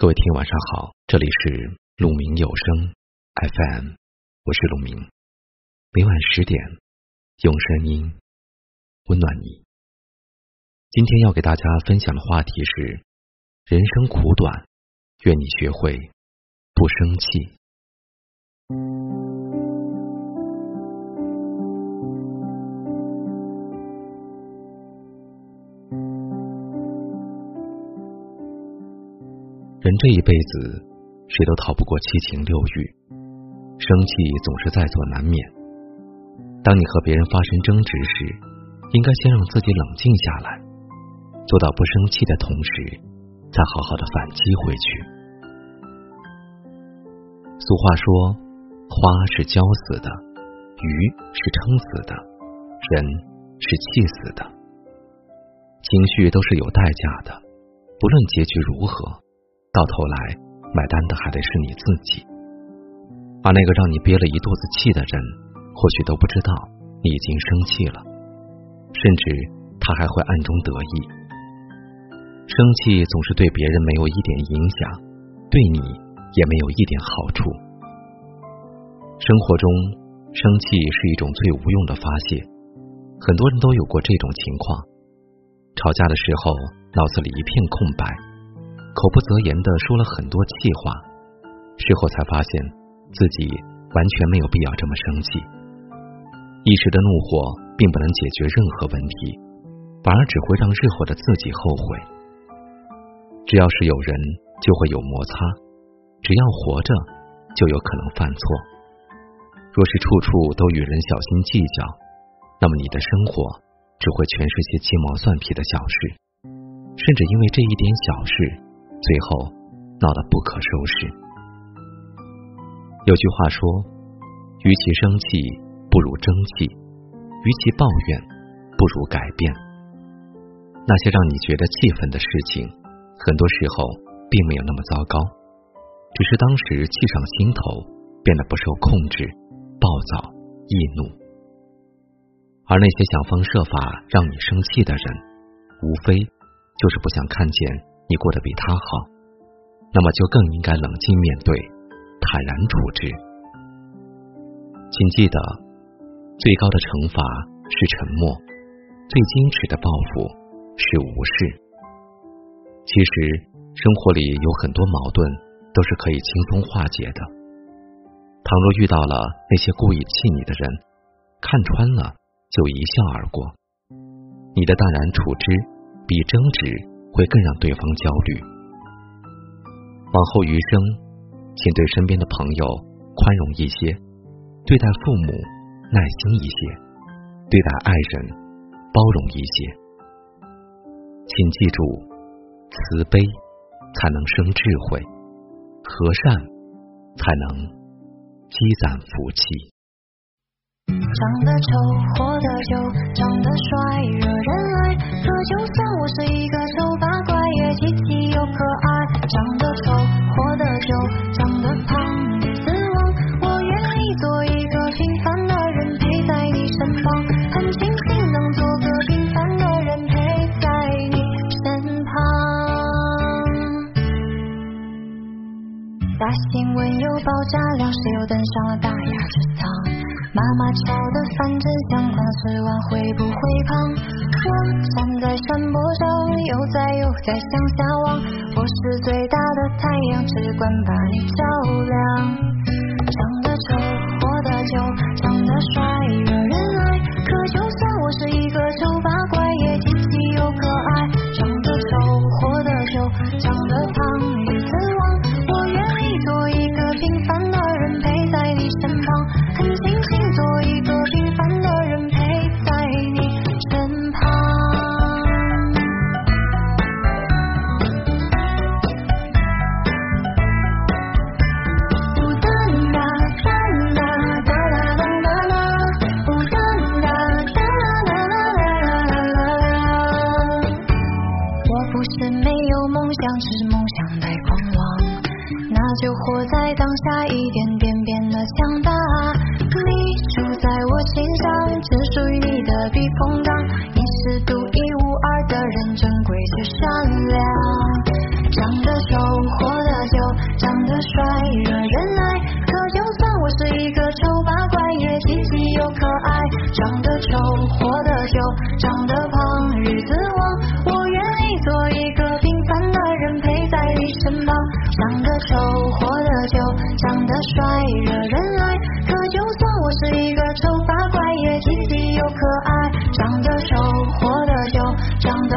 各位听友晚上好，这里是鹿鸣有声 FM，我是鹿鸣，每晚十点用声音温暖你。今天要给大家分享的话题是：人生苦短，愿你学会不生气。人这一辈子，谁都逃不过七情六欲，生气总是在所难免。当你和别人发生争执时，应该先让自己冷静下来，做到不生气的同时，再好好的反击回去。俗话说，花是浇死的，鱼是撑死的，人是气死的。情绪都是有代价的，不论结局如何。到头来，买单的还得是你自己。而那个让你憋了一肚子气的人，或许都不知道你已经生气了，甚至他还会暗中得意。生气总是对别人没有一点影响，对你也没有一点好处。生活中，生气是一种最无用的发泄，很多人都有过这种情况。吵架的时候，脑子里一片空白。口不择言的说了很多气话，事后才发现自己完全没有必要这么生气。一时的怒火并不能解决任何问题，反而只会让日后的自己后悔。只要是有人，就会有摩擦；只要活着，就有可能犯错。若是处处都与人小心计较，那么你的生活只会全是些鸡毛蒜皮的小事，甚至因为这一点小事。最后闹得不可收拾。有句话说：“与其生气，不如争气；与其抱怨，不如改变。”那些让你觉得气愤的事情，很多时候并没有那么糟糕，只是当时气上心头，变得不受控制、暴躁易怒。而那些想方设法让你生气的人，无非就是不想看见。你过得比他好，那么就更应该冷静面对，坦然处置。请记得，最高的惩罚是沉默，最矜持的报复是无视。其实，生活里有很多矛盾都是可以轻松化解的。倘若遇到了那些故意气你的人，看穿了就一笑而过。你的淡然处之，比争执。会更让对方焦虑。往后余生，请对身边的朋友宽容一些，对待父母耐心一些，对待爱人包容一些。请记住，慈悲才能生智慧，和善才能积攒福气。长得丑，活得久；长得帅，惹人爱。可就算我是一个丑八怪，也积极又可爱。长得丑，活得久；长得胖，也死亡。我愿意做一个平凡的人，陪在你身旁。很庆幸能做个平凡的人，陪在你身旁。大新闻又爆炸，了，谁又登上了大雅之堂。妈妈炒的饭真香，但吃完会不会胖？我站在山坡上，悠哉悠哉向下望。我是最大的太阳，只管把你照亮。是梦想太狂妄，那就活在当下，一点点变得强大。你住在我心上，只属于你的避风港。你是独一无二的人，珍贵且善良。长得丑，活得久，长得。帅，惹人爱。可就算我是一个丑八怪，也积极又可爱。长得丑，活得久；长得丑，活得久；长得帅，惹人爱。可就算我是一个丑八怪，也积极又可爱。长得丑，活得久；长得